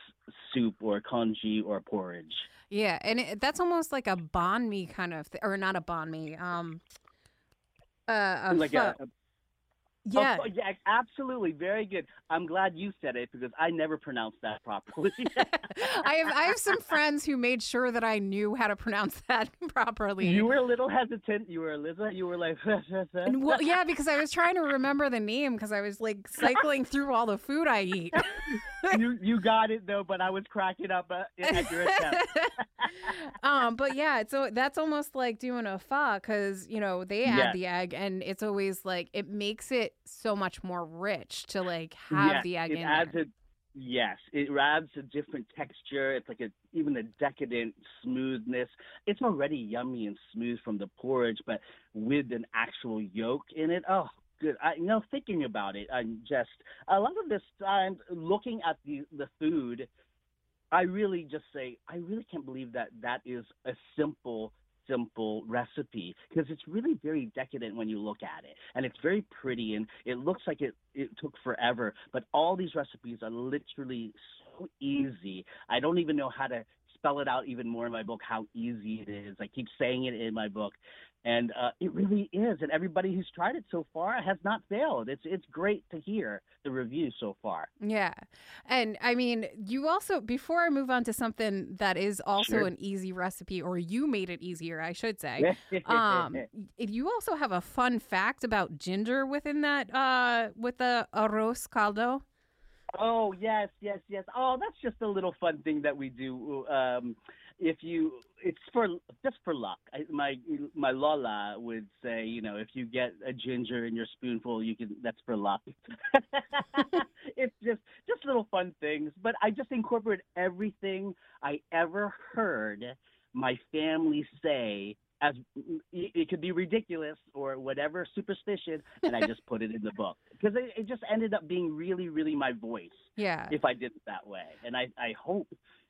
soup or congee or porridge. Yeah, and it, that's almost like a banh mi kind of, th- or not a banh mi. Um, uh, a like pho. a, Oh, yeah, Oh, yeah, absolutely, very good. I'm glad you said it because I never pronounced that properly. <laughs> I have I have some friends who made sure that I knew how to pronounce <laughs> that properly. you were a little hesitant. You were Eliza. You were like, <laughs> And, well, yeah, because I was trying to remember the name because I was like cycling through all the food I eat. <laughs> you you got it though, but I was cracking up uh, at your attempt. <laughs> um, but yeah, so that's almost like doing a pho because you know they add Yes. the egg, and it's always like it makes it so much more rich to like have yes, the egg it in adds there. a yes, it adds a different texture. It's like a even a decadent smoothness. It's already yummy and smooth from the porridge, but with an actual yolk in it. Oh, good. I you know thinking about it, I'm just a lot of this time looking at the the food. I really just say I really can't believe that that is a simple simple recipe because it's really very decadent when you look at it and it's very pretty and it looks like it it took forever but all these recipes are literally so easy i don't even know how to spell it out even more in my book how easy it is i keep saying it in my book and uh, it really is and everybody who's tried it so far has not failed it's it's great to hear the reviews so far Yeah. And I mean, you also, before I move on to something that is also Sure. an easy recipe, or you made it easier, I should say. <laughs> um, you also have a fun fact about ginger within that, uh, with the arroz caldo. Oh yes, yes, yes. Oh, that's just a little fun thing that we do. Um, if you, it's for just for luck. I, my my Lola would say, you know, if you get a ginger in your spoonful, you can. That's for luck. <laughs> it's just just little fun things. But I just incorporate everything I ever heard my family say. As it could be ridiculous or whatever superstition, and I just put it in the <laughs> book because it, it just ended up being really, really my voice Yeah. if I did it that way. And I, I hope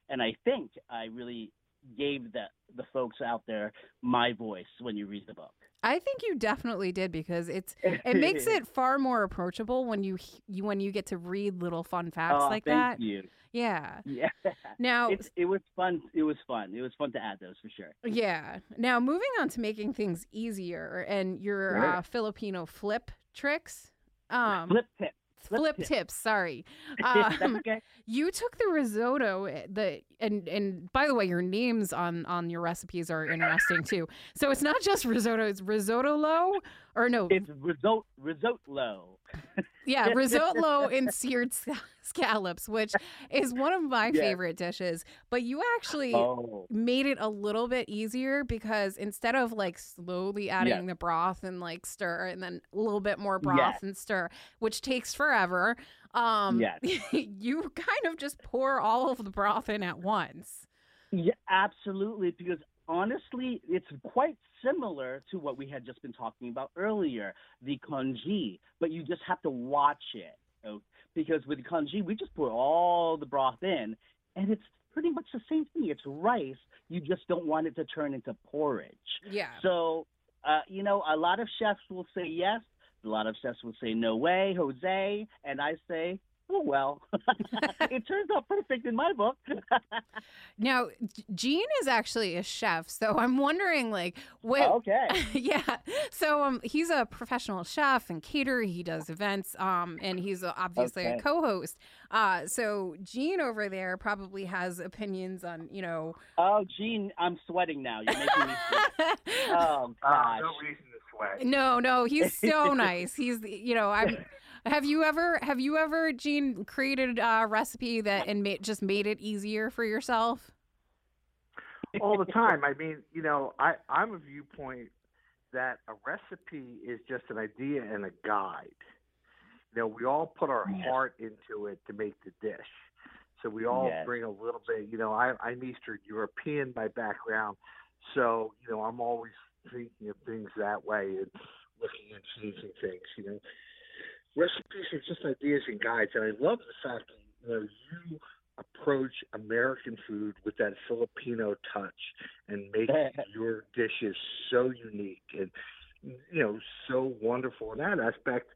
and I think I really gave the the folks out there my voice when you read the book. I think you definitely did because it's <laughs> it makes it far more approachable when you, you when you get to read little fun facts oh, like thank that. you. Yeah. Yeah. <laughs> Now, It, it was fun. It was fun. It was fun to add those for sure. Yeah. Now moving on to making things easier and your Sure. uh, Filipino flip tricks. Um, Flip tip. Flip, flip tip. tips. Sorry. <laughs> Um, okay. you took the risotto. eh, The and and by the way, your names on on your recipes are interesting too. So it's not just risotto. It's risotto low or no. It's risotto. Risotto. Yeah, <laughs> risotto and seared scallops, which is one of my yeah. favorite dishes. But you actually oh. made it a little bit easier because instead of like slowly adding yeah. the broth and like stir and then a little bit more broth yes. and stir, which takes forever, um, yes. <laughs> you kind of just pour all of the broth in at once. Yeah, absolutely. Because honestly, it's quite similar to what we had just been talking about earlier, the congee, but you just have to watch it. Because with congee, we just put all the broth in, and it's pretty much the same thing. It's rice. You just don't want it to turn into porridge. Yeah. So, uh, you know, a lot of chefs will say yes. A lot of chefs will say no way, Jose, and I say oh well. <laughs> It turns out perfect in my book. <laughs> Now gene is actually a chef so i'm wondering like what oh, okay. <laughs> yeah. So um he's a professional chef and caterer. He does events um and he's obviously okay. a co-host. Uh so gene over there probably has opinions on you know. Oh gene i'm sweating now. You're making me sweat. oh gosh. Uh, no reason to sweat. No no he's so nice. He's you know i'm have you ever have you ever Gene created a recipe that and made, just made it easier for yourself? All the time. I mean, you know, I I'm a viewpoint that a recipe is just an idea and a guide. You know, we all put our yes. heart into it to make the dish. So we all yes. bring a little bit. You know, I, I'm Eastern European by background, so you know I'm always thinking of things that way and looking and changing things. You know, recipes are just ideas and guides, and I love the fact that you know you approach American food with that Filipino touch and make <laughs> your dishes so unique and you know so wonderful in that aspect.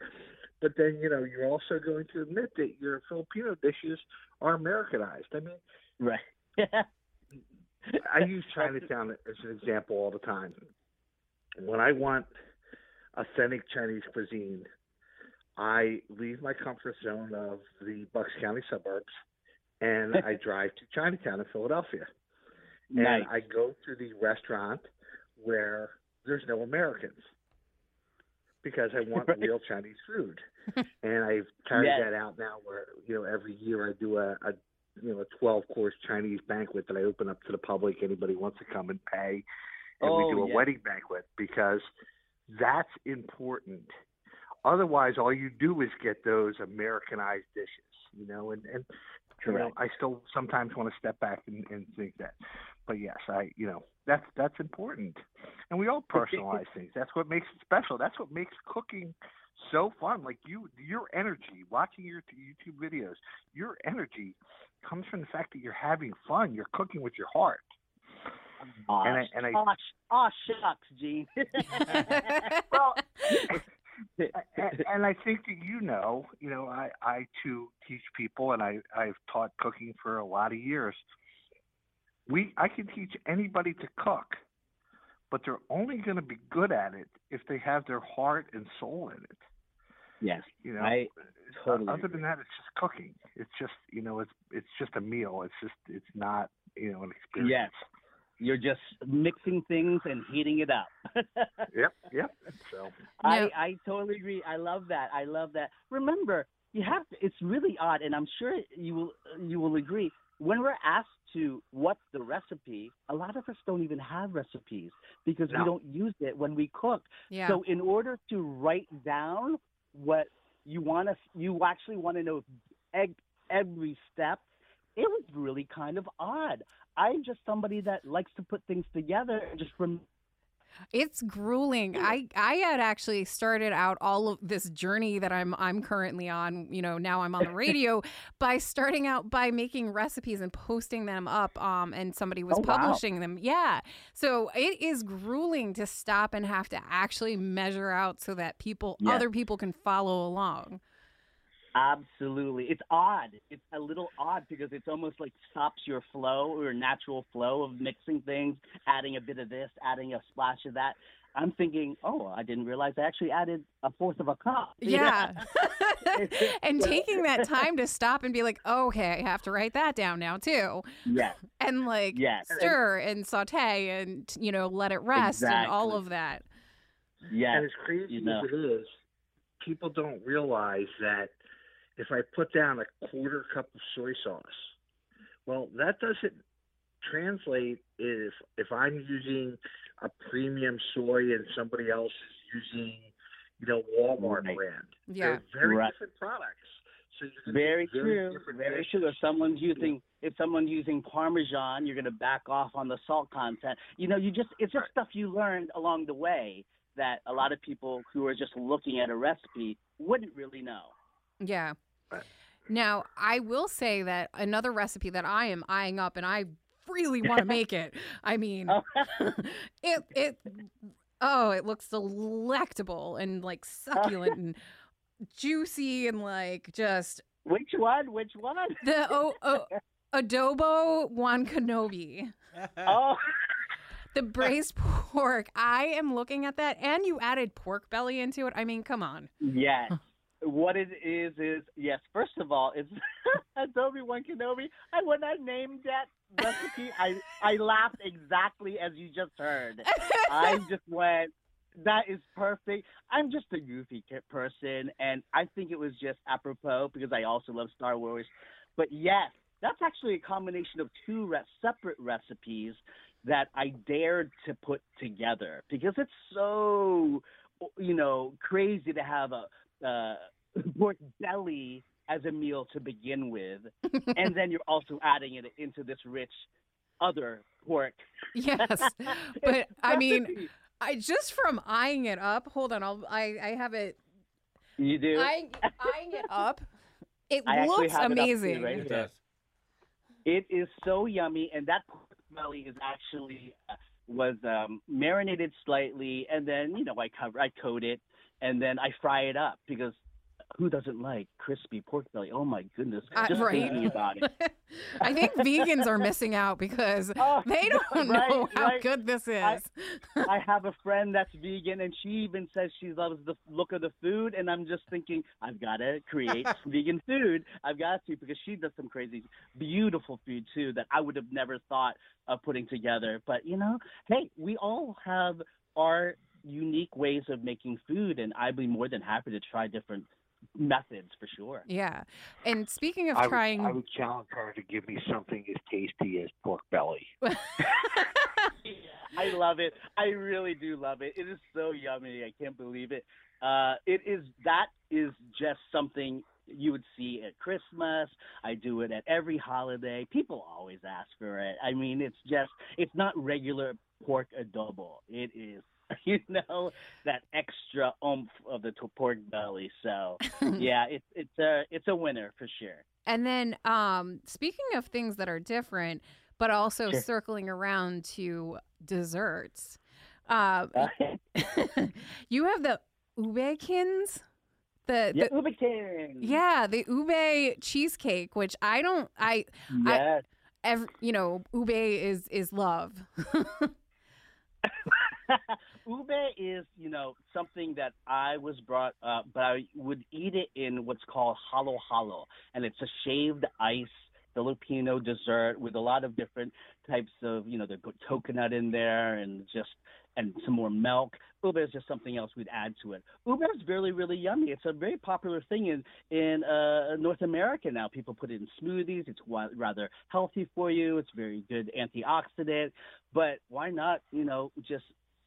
But then you know you're also going to admit that your Filipino dishes are Americanized. I mean, right. <laughs> I use Chinatown as an example all the time. When I want authentic Chinese cuisine, I leave my comfort zone of the Bucks County suburbs and <laughs> I drive to Chinatown in Philadelphia. Nice. And I go to the restaurant where there's no Americans because I want <laughs> right. real Chinese food. <laughs> and I've carried yes. that out now where, you know, every year I do a, a you know, a 12 course Chinese banquet that I open up to the public. Anybody wants to come and pay. And oh, we do a yeah. wedding banquet because that's important Otherwise, all you do is get those Americanized dishes, you know, and and you know, I still sometimes want to step back and, and think that. But yes, I you know that's that's important, and we all personalize <laughs> things. That's what makes it special. That's what makes cooking so fun. Like you, your energy, watching your YouTube videos, your energy comes from the fact that you're having fun. You're cooking with your heart. Oh, and I, and I, oh, oh shucks, Gene. <laughs> <laughs> well, <laughs> and I think that you know, you know, I I too teach people, and I I've taught cooking for a lot of years. We I can teach anybody to cook, but they're only going to be good at it if they have their heart and soul in it. Yes, you know. I uh, totally. Other than that, it's just cooking. It's just you know, it's it's just a meal. It's just it's not you know an experience. Yes. You're just mixing things and heating it up. <laughs> yep, yep. So I, I totally agree. I love that. I love that. Remember, you have to, it's really odd, and I'm sure you will you will agree. When we're asked to what's the recipe, a lot of us don't even have recipes because no. we don't use it when we cook. Yeah. So in order to write down what you want to, you actually want to know every step it was really kind of odd. I'm just somebody that likes to put things together and just from it's grueling. I I had actually started out all of this journey that I'm I'm currently on, you know, now I'm on the <laughs> radio by starting out by making recipes and posting them up um and somebody was oh, publishing wow. them. Yeah. So it is grueling to stop and have to actually measure out so that people yes. other people can follow along. Absolutely. It's odd. It's a little odd because it's almost like stops your flow or natural flow of mixing things, adding a bit of this, adding a splash of that. I'm thinking, oh, I didn't realize I actually added a fourth of a cup. <laughs> Yeah. <laughs> and taking that time to stop and be like, oh, okay, I have to write that down now too. Yes. <laughs> And like yes. stir and saute and, you know, let it rest exactly. and all of that. Yeah. And as crazy you know. as it is, people don't realize that if I put down a quarter cup of soy sauce, well, that doesn't translate if if I'm using a premium soy and somebody else is using, you know, Walmart Right. brand. Yeah. They're very Right. different products. So you're gonna Very get true. different Very dishes. true. If someone's using if someone's using Parmesan, you're going to back off on the salt content. You know, you just it's just Right. stuff you learned along the way that a lot of people who are just looking at a recipe wouldn't really know. Yeah. Now, I will say that another recipe that I am eyeing up and I really want to <laughs> make it. I mean, Oh. <laughs> it it oh, it looks delectable and like succulent <laughs> and juicy and like just Which one? Which one? the oh, oh adobo Juan Kenobi. oh, The braised pork. I am looking at that and you added pork belly into it. I mean, come on. yes. What it is is yes. First of all, it's <laughs> Adobe One Kenobi. I when I named that recipe, I I laughed exactly as you just heard. <laughs> I just went, that is perfect. I'm just a goofy person, and I think it was just apropos because I also love Star Wars. But yes, that's actually a combination of two re- separate recipes that I dared to put together because it's so, you know, crazy to have a uh, <laughs> pork belly as a meal to begin with, <laughs> and then you're also adding it into this rich other pork. <laughs> Yes. But I mean. I just from eyeing it up. Hold on, I'll I I have it you do. eyeing, eyeing it up. It I looks have it amazing. right? It does. It is so yummy, and that pork belly is actually uh, was um, marinated slightly, and then you know I cover I coat it, and then I fry it up because who doesn't like crispy pork belly? Oh my goodness, Uh, just right. thinking about it. <laughs> I think vegans are missing out because <laughs> Oh, they don't right, know how right. good this is. I- I <laughs> have a friend that's vegan, and she even says she loves the look of the food. And I'm just thinking, I've got to create vegan food. I've got to because she does some crazy, beautiful food too that I would have never thought of putting together. But you know, hey, we all have our unique ways of making food, and I'd be more than happy to try different methods for sure. yeah. And speaking of I would, trying, I would challenge her to give me something as tasty as pork belly. <laughs> I love it. I really do love it. It is so yummy. I can't believe it. Uh, it is that is just something you would see at Christmas. I do it at every holiday. People always ask for it. I mean, it's just it's not regular pork adobo. It is <laughs> you know that extra oomph of the pork belly. So <laughs> yeah, it's it's a it's a winner for sure. and then um speaking of things that are different, but also Sure. circling around to desserts. Uh, <laughs> you have the ubekins. The, yeah, the Ubican. yeah, the ube cheesecake, which I don't I Yes. ever you know, ube is is love. Ube is, you know, something that I was brought up, but I would eat it in what's called halo halo, and it's a shaved ice Filipino dessert with a lot of different types of, you know, the coconut in there and just and some more milk. Ube is just something else we'd add to it. Ube is really, really yummy. It's a very popular thing in in uh, North America now. People put it in smoothies. It's rather healthy for you. It's very good antioxidant. But why not, you know, just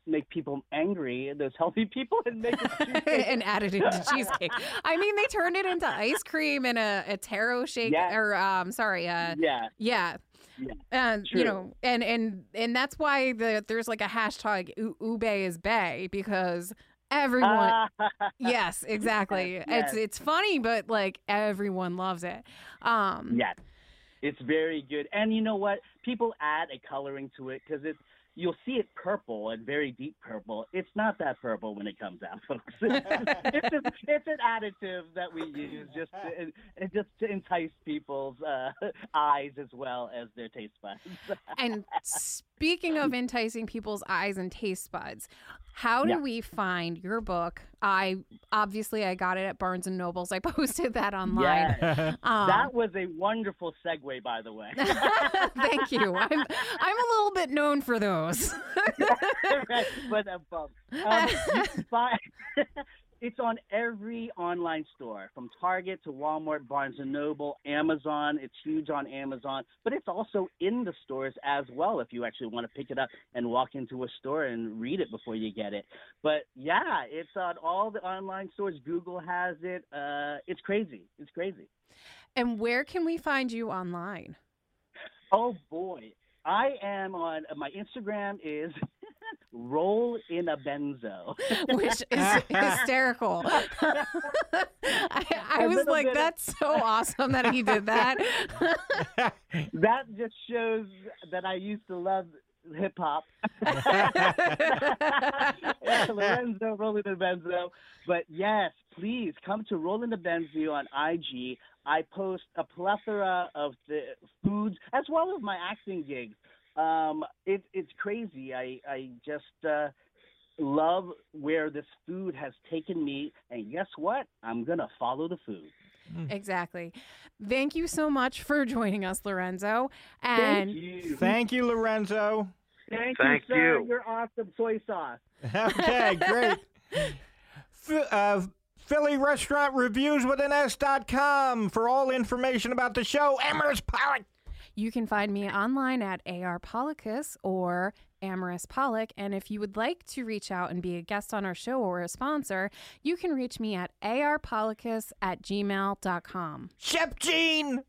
make people angry, those healthy people, and make it <laughs> and add it into cheesecake. I mean, they turned it into ice cream and a, a taro shake, Yeah. or um, sorry, uh, yeah, yeah, Yeah, and you know, and and and that's why the there's like a hashtag Ube is Bae because everyone. Ah, yes, <laughs> exactly. Yes, It's it's funny, but like everyone loves it. Um, yes, it's very good. And you know what? People add a coloring to it because it's you'll see it purple and very deep purple. It's not that purple when it comes out, <laughs> folks. <laughs> it's, it's an additive that we use just to, and just to entice people's uh, <laughs> eyes as well as their taste buds. And speaking of enticing people's eyes and taste buds, how do Yeah. we find your book? I obviously I got it at Barnes and Nobles. I posted that online. Yes. Um, that was a wonderful segue, by the way. Thank you. I'm I'm a little bit known for those. <laughs> <laughs> right, but bum. um, you <laughs> can find It's on every online store, from Target to Walmart, Barnes and Noble, Amazon. It's huge on Amazon, but it's also in the stores as well. If you actually want to pick it up and walk into a store and read it before you get it. But yeah, it's on all the online stores. Google has it. Uh, it's crazy. It's crazy. And where can we find you online? Oh boy, I am on my Instagram is <laughs> roll in a benzo, <laughs> which is hysterical. <laughs> I, I was like, of... that's so awesome that he did that. that just shows that I used to love hip hop. Lorenzo, Rolling the Benzo. But yes, please come to Rolling the Benzo on IG. I post a plethora of the foods as well as my acting gigs. Um, it, it's crazy. I I just uh, love where this food has taken me, and guess what? I'm gonna follow the food. Mm. Exactly. Thank you so much for <laughs> joining us, Lorenzo. And thank you, thank you Lorenzo. Thank, thank you, sir. You. You're awesome, soy sauce. okay, great. <laughs> F- uh, Philly Restaurant Reviews with an S.com for all information about the show. Amaris Pollock. You can find me online at AR Pollicus or Amaris Pollock. And if you would like to reach out and be a guest on our show or a sponsor, you can reach me at arpollicus at gmail.com. Chef Gene!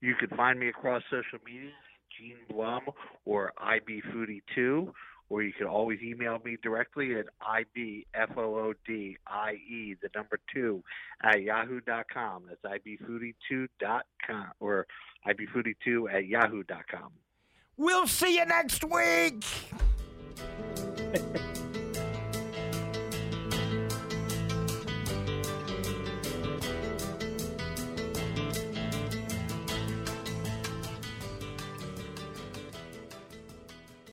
You can find me across social media, Gene Blum or IBFoodie2 or you can always email me directly at ibfoodie, the number two, at yahoo.com. That's ibfoodie2.com or ibfoodie2 at yahoo.com. We'll see you next week. <laughs>